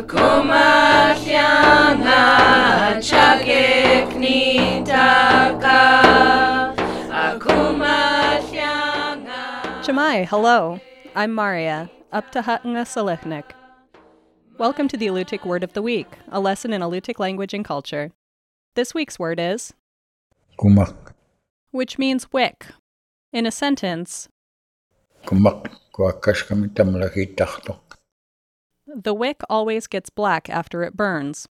Akumatyanga chake nitaka Akumatyanga Shemai, hello. I'm Maria, up to Hatanga Selechnik. Welcome to the Alutiiq Word of the Week, a lesson in Alutiiq language and culture. This week's word is, kumak which means wick. In a sentence, kumak kuakas kami tamlaki tahtok the wick always gets black after it burns.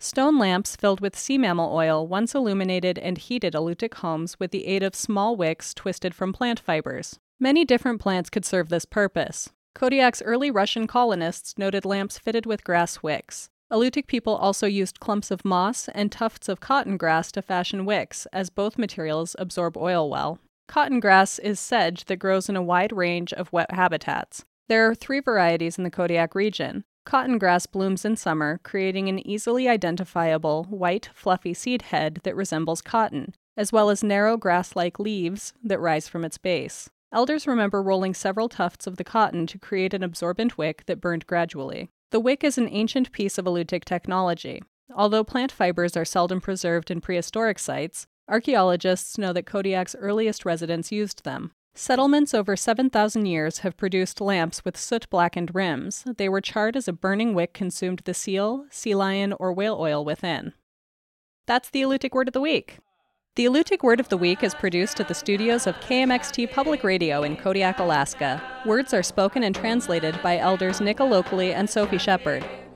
Stone lamps filled with sea mammal oil once illuminated and heated Alutiiq homes with the aid of small wicks twisted from plant fibers. Many different plants could serve this purpose. Kodiak's early Russian colonists noted lamps fitted with grass wicks. Alutiiq people also used clumps of moss and tufts of cotton grass to fashion wicks, as both materials absorb oil well. Cotton grass is sedge that grows in a wide range of wet habitats. There are three varieties in the Kodiak region. Cotton grass blooms in summer, creating an easily identifiable white, fluffy seed head that resembles cotton, as well as narrow grass like leaves that rise from its base. Elders remember rolling several tufts of the cotton to create an absorbent wick that burned gradually. The wick is an ancient piece of Alutiiq technology. Although plant fibers are seldom preserved in prehistoric sites, archaeologists know that Kodiak's earliest residents used them. Settlements over 7,000 years have produced lamps with soot blackened rims. They were charred as a burning wick consumed the seal, sea lion, or whale oil within. That's the Alutiiq Word of the Week. The Alutiiq Word of the Week is produced at the studios of KMXT Public Radio in Kodiak, Alaska. Words are spoken and translated by elders Nick Alokli and Sophie Shepard.